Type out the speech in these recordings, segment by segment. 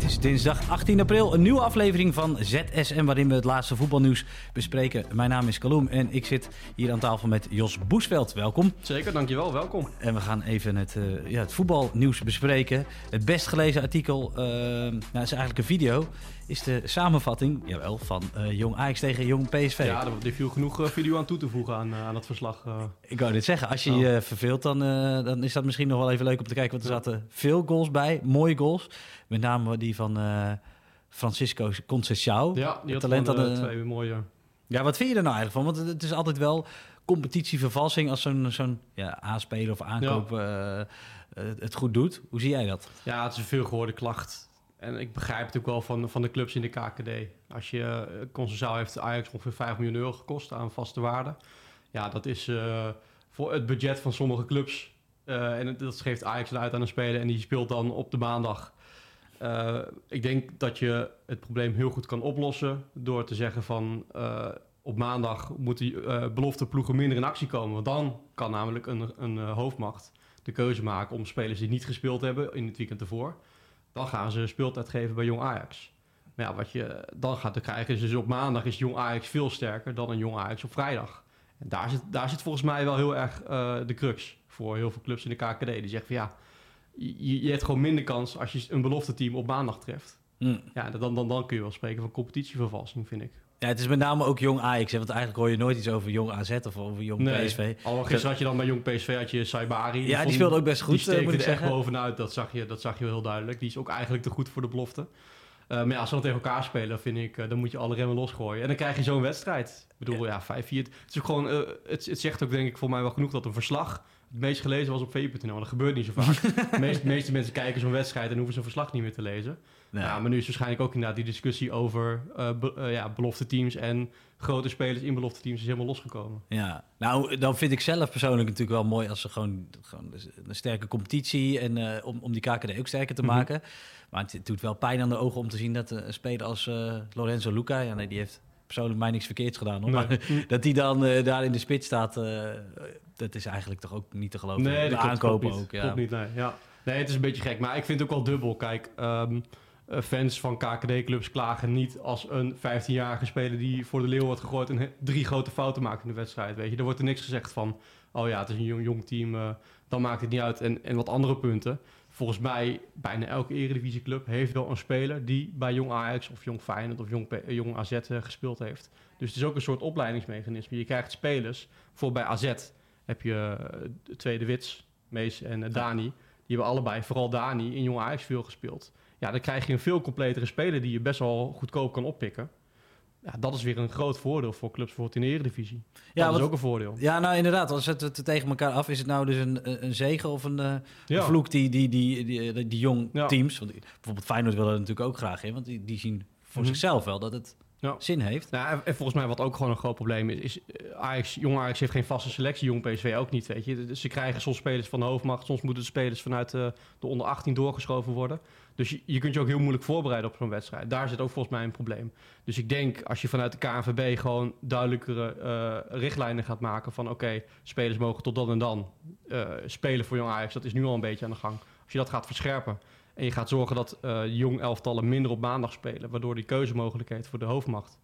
Het is dinsdag 18 april, een nieuwe aflevering van ZSM waarin we het laatste voetbalnieuws bespreken. Mijn naam is Kaloem en ik zit hier aan tafel met Jos Boesveld. Welkom. Zeker, dankjewel. Welkom. En we gaan even het, uh, ja, het voetbalnieuws bespreken. Het best gelezen artikel, uh, nou, is eigenlijk een video, is de samenvatting jawel, van uh, Jong Ajax tegen Jong PSV. Ja, er viel genoeg video aan toe te voegen aan, aan het verslag. Ik wou dit zeggen, als je je oh. verveelt, dan, dan is dat misschien nog wel even leuk om te kijken. Want er zaten veel goals bij, mooie goals. Met name die van Francisco Conceição. Ja, die had talent aan de twee mooie... Ja, wat vind je er nou eigenlijk van? Want het is altijd wel competitievervalsing als zo'n zo'n ja, aanspeler of aankoop ja. uh, het goed doet. Hoe zie jij dat? Ja, het is een veel gehoorde klacht. En ik begrijp het ook wel van, van de clubs in de KKD. Als je uh, heeft Ajax ongeveer 5 miljoen euro gekost aan vaste waarde. Ja, dat is uh, voor het budget van sommige clubs. Uh, en dat geeft Ajax uit aan een speler en die speelt dan op de maandag. Ik denk dat je het probleem heel goed kan oplossen door te zeggen van op maandag moeten uh, belofte ploegen minder in actie komen. Want dan kan namelijk een, een hoofdmacht de keuze maken om spelers die niet gespeeld hebben in het weekend ervoor. Dan gaan ze speeltijd geven bij Jong Ajax. Maar ja, wat je dan gaat krijgen is dus op maandag is Jong Ajax veel sterker dan een Jong Ajax op vrijdag. En daar zit, daar zit volgens mij wel heel erg uh, de crux voor heel veel clubs in de KKD. Die zeggen van ja, je, je hebt gewoon minder kans als je een belofte team op maandag treft. Mm. Ja, dan, dan, dan kun je wel spreken van competitievervalsing, vind ik. Ja, het is met name ook jong Ajax. Hè, want eigenlijk hoor je nooit iets over jong AZ of over jong nee. PSV. Al gisteren had je dan bij jong PSV had je Saibari. Ja, die speelde ook best goed, die uh, moet ik zeggen. bovenuit, dat zag, je, dat zag je wel heel duidelijk. Die is ook eigenlijk te goed voor de belofte. Uh, maar ja, als we dan tegen elkaar spelen, vind ik, uh, dan moet je alle remmen losgooien. En dan krijg je zo'n wedstrijd. Ik bedoel, ja, 5-4. Het, is ook gewoon, het, het zegt ook denk ik voor mij wel genoeg dat een verslag het meest gelezen was op v.nl. Dat gebeurt niet zo vaak. de, meeste, meeste mensen kijken zo'n wedstrijd en hoeven zo'n verslag niet meer te lezen. Ja. maar nu is waarschijnlijk ook inderdaad die discussie over uh, be, uh, ja, belofte teams en grote spelers in belofte teams is helemaal losgekomen. Ja, nou dan vind ik zelf persoonlijk natuurlijk wel mooi als ze gewoon, gewoon een sterke competitie en uh, om, om die KKD ook sterker te mm -hmm. maken. Maar het, het, doet wel pijn aan de ogen om te zien dat een speler als Lorenzo Luca, ja nee, die heeft persoonlijk mij niks verkeerds gedaan. Hoor. Nee. Maar dat hij dan daar in de spits staat, dat is eigenlijk toch ook niet te geloven. Nee, de aankopen ook. Ja. niet, nee. Ja. nee, het is een beetje gek. Maar ik vind het ook wel dubbel. Kijk, um, fans van KKD-clubs klagen niet als een 15-jarige speler die voor de leeuw wordt gegooid en drie grote fouten maakt in de wedstrijd. Weet je, er wordt er niks gezegd van, oh ja, het is een jong, jong team, uh, dan maakt het niet uit. En, en wat andere punten volgens mij bijna elke eredivisieclub heeft wel een speler die bij Jong Ajax of Jong Feyenoord of Jong, P Jong AZ uh, gespeeld heeft. Dus het is ook een soort opleidingsmechanisme. Je krijgt spelers, voor bij AZ heb je uh, Tweede Wits, Mees en uh, Dani. Die hebben allebei, vooral Dani, in Jong Ajax veel gespeeld. Ja, dan krijg je een veel completere speler die je best wel goedkoop kan oppikken. Ja, dat is weer een groot voordeel voor clubs bijvoorbeeld in de Eredivisie. Ja, dat wat, is ook een voordeel. Ja, nou inderdaad. Als het, het tegen elkaar af is het nou dus een, een zegen of een, ja. vloek die, die, die, die, die, die jong ja. teams... Want bijvoorbeeld Feyenoord wil er natuurlijk ook graag in, want die, die zien voor mm -hmm. zichzelf wel dat het ja. zin heeft. Nou, en volgens mij wat ook gewoon een groot probleem is, is Ajax, jong Ajax heeft geen vaste selectie, jong PSV ook niet, weet je. Ze krijgen soms spelers van de hoofdmacht, soms moeten de spelers vanuit de, de onder 18 doorgeschoven worden. Dus je, je kunt je ook heel moeilijk voorbereiden op zo'n wedstrijd. Daar zit ook volgens mij een probleem. Dus ik denk, als je vanuit de KNVB gewoon duidelijkere uh, richtlijnen gaat maken van oké, okay, spelers mogen tot dan en dan uh, spelen voor jong Ajax, dat is nu al een beetje aan de gang. Als je dat gaat verscherpen, en je gaat zorgen dat uh, jong elftallen minder op maandag spelen, waardoor die keuzemogelijkheid voor de hoofdmacht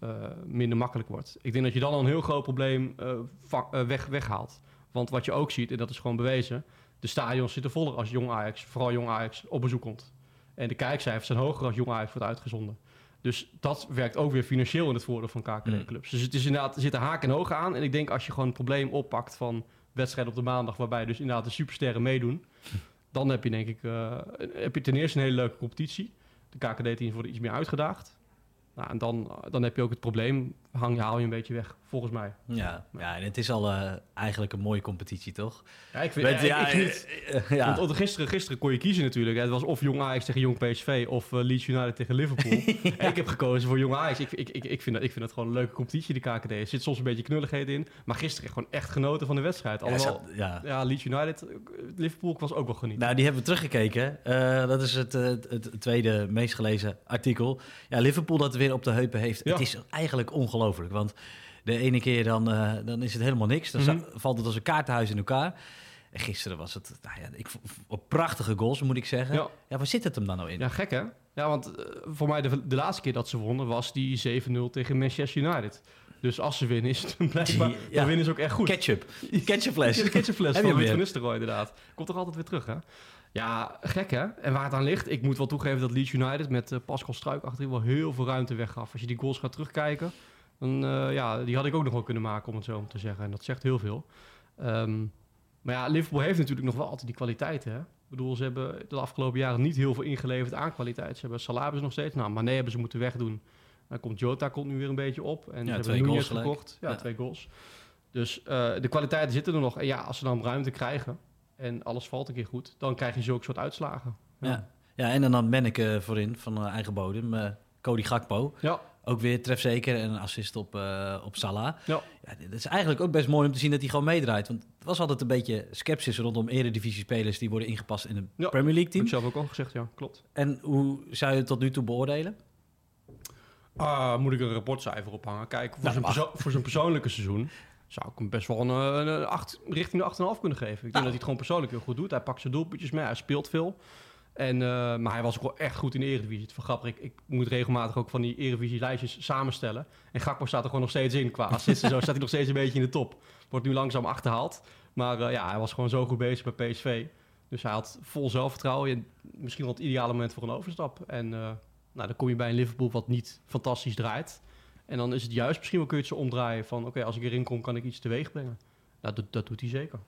uh, minder makkelijk wordt. Ik denk dat je dan al een heel groot probleem uh, weg, weghaalt. Want wat je ook ziet, en dat is gewoon bewezen, de stadions zitten voller als jong Ajax, vooral jong Ajax, op bezoek komt. En de kijkcijfers zijn hoger als jong Ajax wordt uitgezonden. Dus dat werkt ook weer financieel in het voordeel van KKD-clubs. Mm. Dus het is inderdaad, er zitten haken en ogen aan. En ik denk als je gewoon het probleem oppakt van wedstrijd op de maandag, waarbij dus inderdaad de supersterren meedoen dan heb je denk ik uh, heb je ten eerste een hele leuke competitie. De KKD-teams worden iets meer uitgedaagd. Nou, en dan, dan heb je ook het probleem, hang, haal je een beetje weg, volgens mij. Ja, ja en het is al uh, eigenlijk een mooie competitie, toch? Ja, ik vind Met, ja, ik, ik uh, ja. Want gisteren, gisteren kon je kiezen natuurlijk. Het was of Jong Ajax tegen Jong PSV of uh, Leeds United tegen Liverpool. ja. En ik heb gekozen voor Jong Ajax. Ik, ik, ik, ik, vind dat, ik vind dat gewoon een leuke competitie, de KKD. Er zit soms een beetje knulligheid in. Maar gisteren gewoon echt genoten van de wedstrijd. Allemaal, ja, ja. Leeds United, Liverpool was ook wel genieten. Nou, die hebben we teruggekeken. dat is het, het, het, tweede meest gelezen artikel. Ja, Liverpool dat weer op de heupen heeft. Het is eigenlijk ongelooflijk, want... De ene keer dan, uh, dan is het helemaal niks. Dan mm -hmm. valt het als een kaartenhuis in elkaar. En gisteren was het, nou ja, ik, prachtige goals moet ik zeggen. Ja. Ja. waar zit het hem dan nou in? Ja, gek hè? Ja, want eh, voor mij de, de laatste keer dat ze wonnen was die 7-0 tegen Manchester United. Dus als ze winnen is het blijkbaar, Ja. dan winnen ze ook echt goed. Ketchup. Ketchupfles. Ja, de ketchupfles van Ruud van Nistelrooy inderdaad. Komt toch altijd weer terug hè? Ja, gek hè? En waar het aan ligt, ik moet wel toegeven dat Leeds United met eh, Pascal Struik achterin wel heel veel ruimte weggaf. Als je die goals gaat terugkijken, dan eh, ja, die had ik ook nog wel kunnen maken om het zo te zeggen. En dat zegt heel veel. Ehm, maar ja, Liverpool heeft natuurlijk nog wel altijd die kwaliteiten hè? Ik bedoel, ze hebben de afgelopen jaren niet heel veel ingeleverd aan kwaliteit. Ze hebben ze nog steeds. Nou, Mane hebben ze moeten wegdoen. Dan komt Jota komt nu weer een beetje op. En ze twee hebben Nunez gekocht. Ja, Ja. twee goals. Dus eh, de kwaliteiten zitten er nog. En ja, als ze dan ruimte krijgen en alles valt een keer goed, dan krijg je zulke soort uitslagen. Ja. ja, en dan ik eh, voorin van eh, eigen bodem. Cody Gakpo. Ja. Ook weer trefzeker en een assist op, eh, op Salah. Ja. Ja, dit is eigenlijk ook best mooi om te zien dat hij gewoon meedraait. Want het was altijd een beetje sceptisch rondom eredivisie-spelers die worden ingepast in een Ja, Premier League Heb team. ik zelf ook al gezegd, ja, klopt. En hoe zou je het tot nu toe beoordelen? Ah, moet ik een rapportcijfer ophangen? Kijk, voor, Nou, zijn, voor zijn persoonlijke seizoen zou ik hem best wel een, een, een acht, richting de 8,5 kunnen geven. Ik denk dat hij het gewoon persoonlijk heel goed doet. Hij pakt zijn doelpuntjes mee, hij speelt veel. En, eh, maar hij was ook wel echt goed in de Eredivisie. Het is wel grappig, ik, ik moet regelmatig ook van die Eredivisie-lijstjes samenstellen. En Gakpo staat er gewoon nog steeds in qua assists en zo. Staat hij nog steeds een beetje in de top. Wordt nu langzaam achterhaald. Maar eh, ja, hij was gewoon zo goed bezig bij PSV. Dus hij had vol zelfvertrouwen. En misschien wel het ideale moment voor een overstap. En eh, nou, dan kom je bij een Liverpool wat niet fantastisch draait. En dan is het juist misschien wel kun je het zo omdraaien van... oké, als ik erin kom, kan ik iets teweeg brengen. Nou, dat, dat doet hij zeker.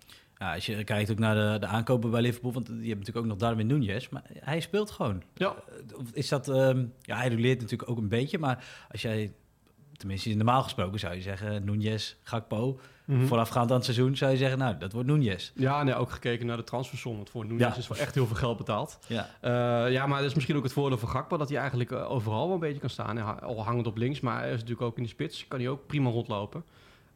Ja, als je kijkt ook naar de, de aankopen bij Liverpool, want je hebt natuurlijk ook nog Darwin Nunez, maar hij speelt gewoon. Ja. Eh, Is dat, ehm, ja, hij roleert natuurlijk ook een beetje, maar als jij, tenminste normaal gesproken zou je zeggen, Nunez, Gakpo, voorafgaand aan het seizoen zou je zeggen, nou, dat wordt Nunez. Ja, nee, ook gekeken naar de transfersom. Want voor Nunes Ja. is wel echt heel veel geld betaald. Ja, Eh, ja, maar dat is misschien ook het voordeel van Gakpo... dat hij eigenlijk eh, overal wel een beetje kan staan. Al hangend op links, maar hij is natuurlijk ook in de spits. Kan hij ook prima rondlopen.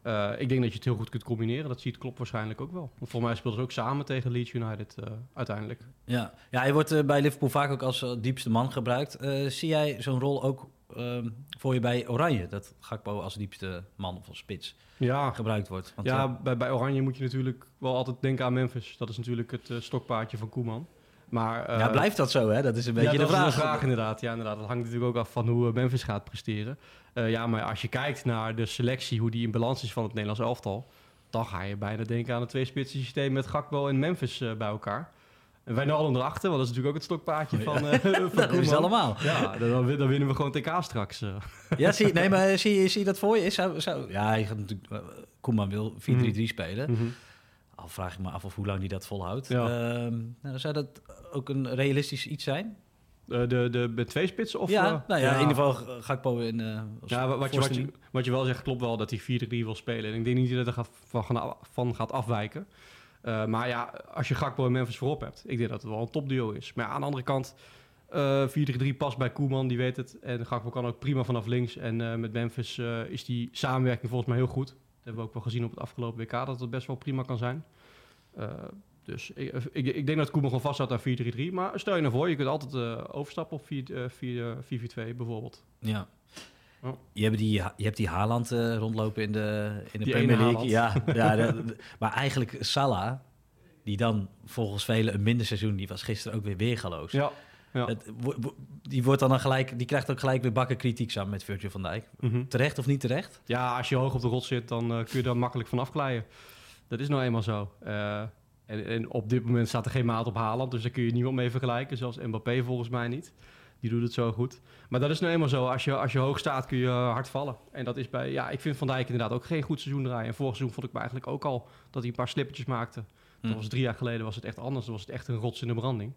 Eh, ik denk dat je het heel goed kunt combineren. Dat ziet Klopp waarschijnlijk ook wel. Want voor mij speelden ze ook samen tegen Leeds United eh, uiteindelijk. ja. ja hij wordt eh, bij Liverpool vaak ook als diepste man gebruikt. Zie jij zo'n rol ook ehm, voor je bij Oranje, dat Gakpo als diepste man of als spits Ja, gebruikt wordt? Want, ja bij, bij Oranje moet je natuurlijk wel altijd denken aan Memphis. Dat is natuurlijk het stokpaardje van Koeman. Maar, eh, ja, blijft dat zo, hè? Dat is een beetje ja, de dat is vraag. de vraag inderdaad. Ja, inderdaad. Dat hangt natuurlijk ook af van hoe eh, Memphis gaat presteren. Eh, ja, maar als je kijkt naar de selectie, hoe die in balans is van het Nederlands elftal, dan ga je bijna denken aan een twee-spitsen systeem met Gakpo en Memphis eh, bij elkaar. En wij allen erachter, want dat is natuurlijk ook het stokpaardje van, eh van Dat is allemaal. Ja, dan, dan winnen we gewoon TK straks. eh. Ja, zie, nee, maar zie, je- zie je dat voor je? Is, zou, zou, ja, hij gaat natuurlijk, eh, Koeman wil 4-3-3 spelen. Mhm. Al vraag ik me af of hoe lang hij dat volhoudt. Ja. Ehm, nou, zou dat ook een realistisch iets zijn? Eh, de, de, met twee spitsen? Of, ja, eh, nou ja, in ieder geval Gakpo en... eh, Ja, wat je, wat, je, wat je wel zegt klopt wel dat hij 4-3 wil spelen. En ik denk niet dat hij er gaat- van, gaat afwijken. Eh, maar ja, als je Gakpo en Memphis voorop hebt, ik denk dat het wel een topduo is. Maar ja, aan de andere kant, eh 4-3 past bij Koeman, die weet het. En Gakpo kan ook prima vanaf links. En eh, met Memphis eh, is die samenwerking volgens mij heel goed. Hebben we ook wel gezien op het afgelopen WK, dat het best wel prima kan zijn. Eh, dus ik, ik, ik denk dat Koeman gewoon vasthoudt aan 4-3-3. Maar stel je nou voor, je kunt altijd eh, overstappen op 4 eh, 4, eh, 4-4-2 bijvoorbeeld. Ja. Oh. Je, hebt die, je hebt die Haaland eh, rondlopen in de, in de Die Premier League. Ja, ja de- maar eigenlijk Salah, die dan volgens velen een minder seizoen, die was gisteren ook weer weergaloos. Ja, ja. Het die, wordt dan, dan gelijk, die krijgt ook gelijk weer bakken kritiek samen met Virgil van Dijk. Mhm. Terecht of niet terecht? Ja, als je hoog op de rot zit, dan eh, kun je daar makkelijk van afglijden. Dat is nou eenmaal zo. Eh, en, en op dit moment staat er geen maat op Haaland, dus daar kun je niemand mee vergelijken. Zelfs Mbappé volgens mij niet. Die doet het zo goed. Maar dat is nou eenmaal zo. Als je, als je hoog staat, kun je hard vallen. En dat is bij... Ja, ik vind Van Dijk inderdaad ook geen goed seizoen draaien. En vorig seizoen vond ik me eigenlijk ook al dat hij een paar slippertjes maakte. Dat was drie jaar geleden was het echt anders. Dan was het echt een rots in de branding.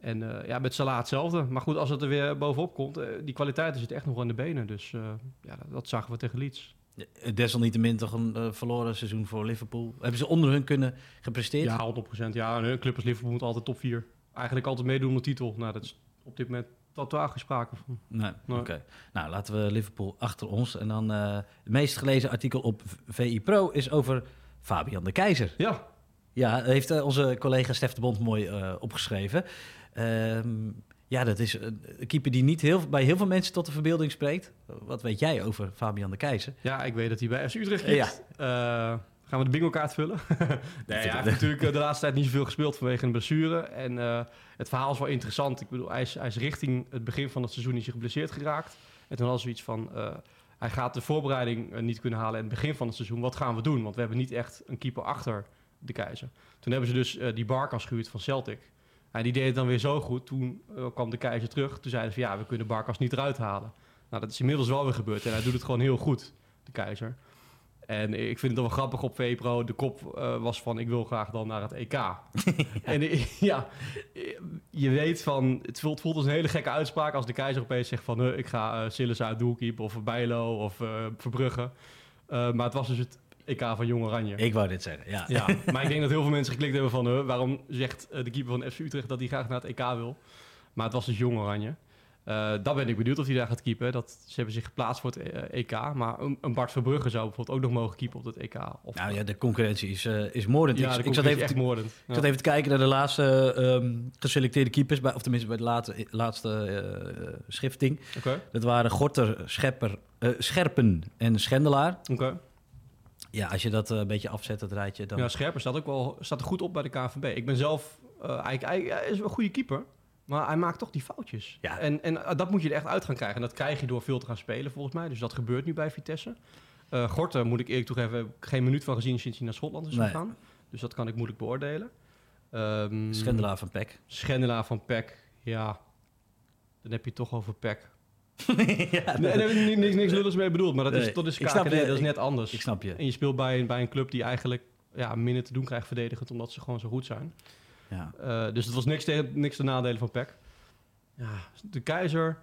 En eh, ja, met Salah hetzelfde. Maar goed, als het er weer bovenop komt, eh, die kwaliteit zit echt nog wel in de benen. Dus eh, ja, dat, dat zagen we tegen Leeds. Desalniettemin toch een verloren seizoen voor Liverpool. Hebben ze onder hun kunnen gepresteerd? Ja, 100%. Ja, en een club als Liverpool moet altijd top 4. Eigenlijk altijd meedoen om de titel. Nou, dat is op dit moment totaal geen sprake van. Nee, Nee. oké. Nou, laten we Liverpool achter ons. En dan het meest gelezen artikel op VI Pro is over Fabian de Keizer. Ja, Ja, heeft onze collega Stef de Bond mooi opgeschreven. Ehm, ja, dat is een keeper die niet heel, bij heel veel mensen tot de verbeelding spreekt. Wat weet jij over Fabian de Keizer? ja, ik weet dat hij bij FC Utrecht Ja. zit. Eh, Gaan we de bingo kaart vullen? nee, hij heeft natuurlijk eh, de laatste tijd niet zoveel gespeeld vanwege een blessure. En eh, het verhaal is wel interessant. Ik bedoel, hij is, hij is richting het begin van het seizoen niet geblesseerd geraakt. En toen was zoiets van, eh, hij gaat de voorbereiding niet kunnen halen in het begin van het seizoen. Wat gaan we doen? Want we hebben niet echt een keeper achter de keizer. Toen hebben ze dus die Barkas gehuurd van Celtic. En die deed het dan weer zo goed. Toen eh, kwam de keizer terug. Toen zeiden ze van ja, we kunnen Barkas niet eruit halen. Nou, dat is inmiddels wel weer gebeurd. En hij doet het gewoon heel goed, de keizer. En ik vind het wel grappig op VPRO. De kop eh, was van ik wil graag dan naar het EK. En eh, ja, je weet van... Het voelt, voelt als een hele gekke uitspraak als de keizer opeens zegt van... ik ga uh, Sillis uit doelkeeper of Bijlo of Verbrugge. Maar het was dus het EK van Jong Oranje. Ik wou dit zeggen, ja. Ja, maar ik denk dat heel veel mensen geklikt hebben van... waarom zegt eh, de keeper van FC Utrecht dat hij graag naar het EK wil? Maar het was dus Jong Oranje. Eh dan ben ik benieuwd of hij daar gaat keepen. Dat, ze hebben zich geplaatst voor het eh, EK. Maar een, een Bart Verbrugge zou bijvoorbeeld ook nog mogen keepen op het EK. Of, Nou ja, de concurrentie is, is moordend. ja, ik, zat even echt moordend. ik Ja. zat even te kijken naar de laatste ehm, geselecteerde keepers, bij, of tenminste bij de laatste, laatste schifting. Oké, Dat waren Gorter, Schepper, Scherpen en Schendelaar. oké. Ja, als je dat eh, een beetje afzet, dat rijtje, dan... Ja, Scherper staat ook wel staat er goed op bij de KNVB. Ik ben zelf... eh hij, hij, hij is wel een goede keeper. Maar hij maakt toch die foutjes. Ja. En, en eh, dat moet je er echt uit gaan krijgen. En dat krijg je door veel te gaan spelen, volgens mij. Dus dat gebeurt nu bij Vitesse. Eh Gorten, moet ik eerlijk toegeven, geen minuut van gezien sinds hij naar Schotland is Nee. gegaan. Dus dat kan ik moeilijk beoordelen. Ehm Schendelaar van Peck. Schendelaar van PEC, ja. Dan heb je het toch over PEC. ja, Nee, daar heb ik niks, niks lulligs mee bedoeld, maar dat is, Nee, dat is KKD, dat net anders. ik snap je. En je speelt bij, een- bij een club die eigenlijk ja, minder te doen krijgt verdedigend, omdat ze gewoon zo goed zijn. Ja. Eh, dus het was niks, tegen, niks te nadelen van PEC. Ja, de keizer,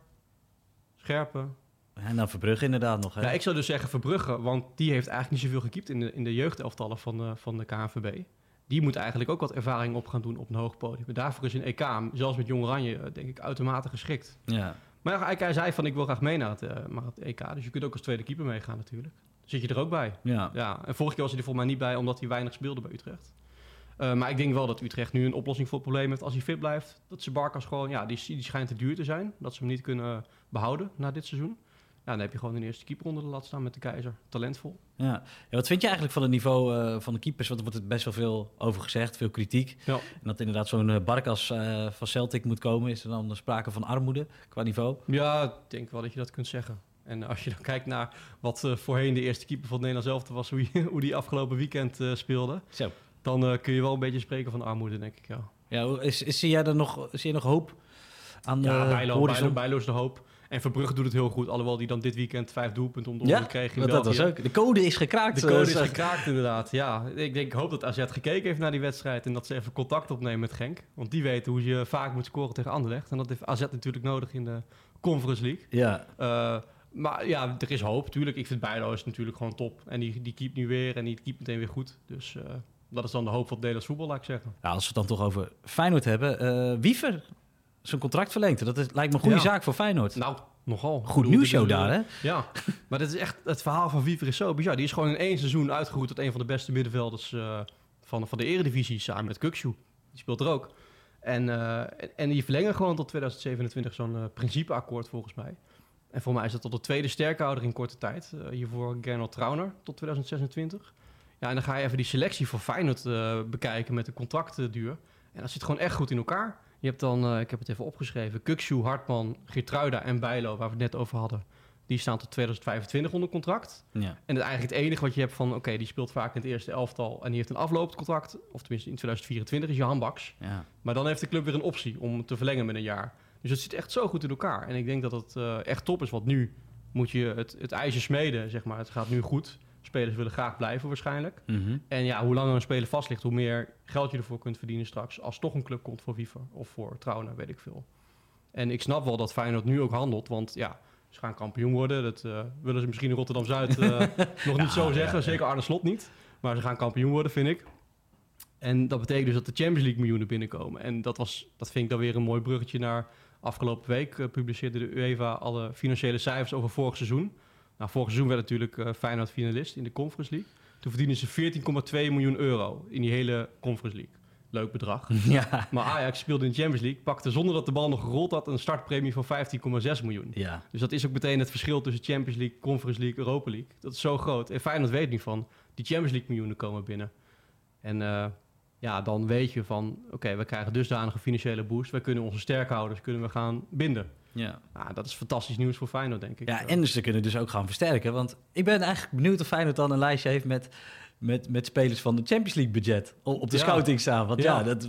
Scherpen. En dan Verbrugge inderdaad nog. Hè? Ja, ik zou dus zeggen Verbrugge, want die heeft eigenlijk niet zoveel gekiept in de, in de jeugdelftallen van de, van de KNVB. Die moet eigenlijk ook wat ervaring op gaan doen op een hoog podium. En daarvoor is een EK, zelfs met Jong Oranje, eh, denk ik, uitermate geschikt. Ja. Maar ja, hij- zei van, ik wil graag mee naar het, eh, naar het EK. Dus je kunt ook als tweede keeper meegaan natuurlijk. Zit je er ook bij. Ja. Ja, en vorige keer was hij er volgens mij niet bij, omdat hij weinig speelde bij Utrecht. Eh, maar ik denk wel dat Utrecht nu een oplossing voor het probleem heeft als hij fit blijft. Dat ze Barkas gewoon, ja, die, die schijnt te duur te zijn. Dat ze hem niet kunnen behouden na dit seizoen. Ja, dan heb je gewoon een eerste keeper onder de lat staan met de keizer. Talentvol. Ja. ja, wat vind je eigenlijk van het niveau eh, van de keepers? Want er wordt best wel veel over gezegd, veel kritiek. Ja. En dat inderdaad zo'n eh, Barkas eh, van Celtic moet komen, is er dan sprake van armoede qua niveau? Ja, ik denk wel dat je dat kunt zeggen. En als je dan kijkt naar wat voorheen de eerste keeper van het Nederlands elftal was, hoe, die- hoe die afgelopen weekend speelde, Zo. dan kun je wel een beetje spreken van armoede, denk ik. Ja, Ja, is, is, zie jij er nog, zie je nog hoop aan de ja Bijlo, horizon? Bijlo, Bijlo is de hoop. En Verbrugge doet het heel goed, alhoewel die dan dit weekend vijf doelpunten om de Ja, kreeg in dat was ook. De code is gekraakt. De code eh, is gekraakt inderdaad, ja. Ik, denk, ik hoop dat AZ gekeken heeft naar die wedstrijd... en dat ze even contact opnemen met Genk. Want die weten hoe je vaak moet scoren tegen Anderlecht. En dat heeft AZ natuurlijk nodig in de Conference League. Ja, Eh, maar ja, er is hoop, tuurlijk. Ik vind Bijlo is natuurlijk gewoon top. En die, die keept nu weer en die keept meteen weer goed. Dus eh, dat is dan de hoop van Nederlands voetbal, laat ik zeggen. Ja, als we het dan toch over Feyenoord hebben. eh Wiever, zijn contract verlengd. Dat is, lijkt me een goede Ja. zaak voor Feyenoord. Nou, nogal. Goed bedoel, nieuws dit is, show eh, daar, hè? Ja, maar dit is echt, het verhaal van Wiever is zo bizar. Die is gewoon in één seizoen uitgeroeid tot een van de beste middenvelders eh, van, van de eredivisie, samen met Kukshu. Die speelt er ook. En, eh, en, en die verlengen gewoon tot 2027 zo'n eh, principeakkoord volgens mij. En voor mij is dat tot de tweede sterkhouder in korte tijd. Eh, hiervoor Gernot Trauner tot 2026. Ja, en dan ga je even die selectie voor Feyenoord eh, bekijken met de contractduur. En dat zit gewoon echt goed in elkaar. Je hebt dan, eh, ik heb het even opgeschreven, Kukshu, Hartman, Geertruida en Bijlo, waar we het net over hadden. Die staan tot 2025 onder contract. Ja. En het eigenlijk het enige wat je hebt van, oké, die speelt vaak in het eerste elftal en die heeft een aflopend contract, of tenminste in 2024 is Johan Baks. ja. Maar dan heeft de club weer een optie om te verlengen met een jaar. Dus het zit echt zo goed in elkaar. En ik denk dat het eh, echt top is, want nu moet je het, het ijzer smeden, zeg maar. Het gaat nu goed. Spelers willen graag blijven waarschijnlijk. Mhm. En ja, hoe langer een speler vast ligt, hoe meer geld je ervoor kunt verdienen straks. Als toch een club komt voor Wiever of voor Trauner, weet ik veel. En ik snap wel dat Feyenoord nu ook handelt, want ja, ze gaan kampioen worden. Dat eh, willen ze misschien in Rotterdam-Zuid eh, nog niet zo zeggen. ja. Zeker Arne Slot niet. Maar ze gaan kampioen worden, vind ik. En dat betekent dus dat de Champions League miljoenen binnenkomen. En dat, was, dat vind ik dan weer een mooi bruggetje naar afgelopen week. eh, publiceerde de UEFA alle financiële cijfers over vorig seizoen. Nou, vorig seizoen werd natuurlijk eh, Feyenoord finalist in de Conference League. Toen verdienen ze 14,2 miljoen euro in die hele Conference League. Leuk bedrag. ja. Maar Ajax speelde in de Champions League, pakte zonder dat de bal nog gerold had een startpremie van 15,6 miljoen. ja. Dus dat is ook meteen het verschil tussen Champions League, Conference League, Europa League. Dat is zo groot. En Feyenoord weet nu van, die Champions League miljoenen komen binnen. En eh, ja, dan weet je van, oké, we krijgen dusdanige financiële boost. We kunnen onze sterkhouders kunnen we gaan binden. Ja. Nou, dat is fantastisch nieuws voor Feyenoord, denk ik. Ja, en ze kunnen dus ook gaan versterken. Want ik ben eigenlijk benieuwd of Feyenoord dan een lijstje heeft met, met, met spelers van de Champions League budget op de Ja. scouting staan. Want ja, Ja. dat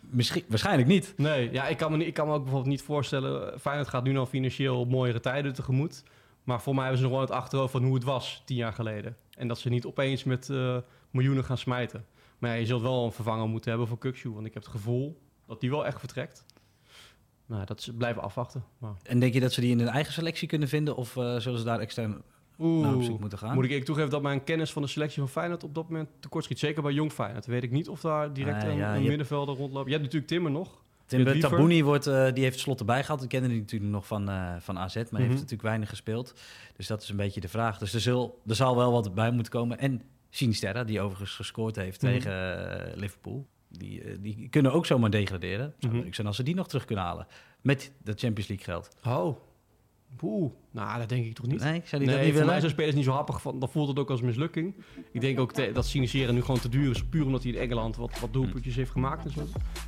misschien, waarschijnlijk niet. Nee, ja, ik, kan me, niet- ik kan me ook bijvoorbeeld niet voorstellen... Feyenoord gaat nu nog financieel mooiere tijden tegemoet. Maar voor mij hebben ze nog wel het achterhoofd van hoe het was tien jaar geleden. En dat ze niet opeens met eh, miljoenen gaan smijten. Maar ja, je zult wel een vervanger moeten hebben voor Kukshoe. Want ik heb het gevoel dat die wel echt vertrekt. Nou, dat is blijven afwachten. Maar... En denk je dat ze die in hun eigen selectie kunnen vinden? Of eh, zullen ze daar extern Oeh, naar op zoek moeten gaan? moet ik eerlijk toegeven dat mijn kennis van de selectie van Feyenoord op dat moment tekort schiet. Zeker bij Jong Feyenoord. Weet ik niet of daar direct Ah, een, ja, een je middenvelder rondloopt. Je hebt natuurlijk Timmer nog. Timber. Tabouni wordt, eh, die heeft slot erbij gehad. Ik kende die natuurlijk nog van, eh, van AZ, maar Mhm. heeft natuurlijk weinig gespeeld. Dus dat is een beetje de vraag. Dus er, zul, er zal wel wat bij moeten komen. En Sinisterra, die overigens gescoord heeft Mhm. tegen eh, Liverpool. Die, eh, die kunnen ook zomaar degraderen. Zou leuk zijn als ze die nog terug kunnen halen. Met dat Champions League geld. Oh. Oeh. Nou, dat denk ik toch niet. Nee, zou die Nee, dat niet voor mij willen? zijn spelers niet zo happig van. Dan voelt het ook als mislukking. Ik denk ook te- dat Sinistera nu gewoon te duur is. Puur omdat hij in Engeland wat, wat doelpuntjes heeft gemaakt en zo.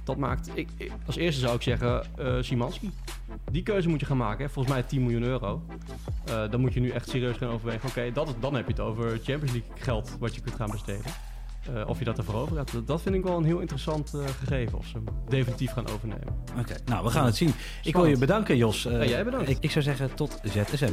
Dat maakt... Ik, ik- als eerste zou ik zeggen eh Simanski. Die keuze moet je gaan maken. Hè. Volgens mij 10 miljoen euro. Eh, dan moet je nu echt serieus gaan overwegen. Oké, dat is- dan heb je het over Champions League geld wat je kunt gaan besteden. Eh, of je dat ervoor over hebt. Dat- vind ik wel een heel interessant eh, gegeven. Of ze hem definitief gaan overnemen. Oké, nou, we gaan het zien. Ik wil je bedanken, Jos. Ja, jij bedankt. Ik, ik zou zeggen, tot ZSM.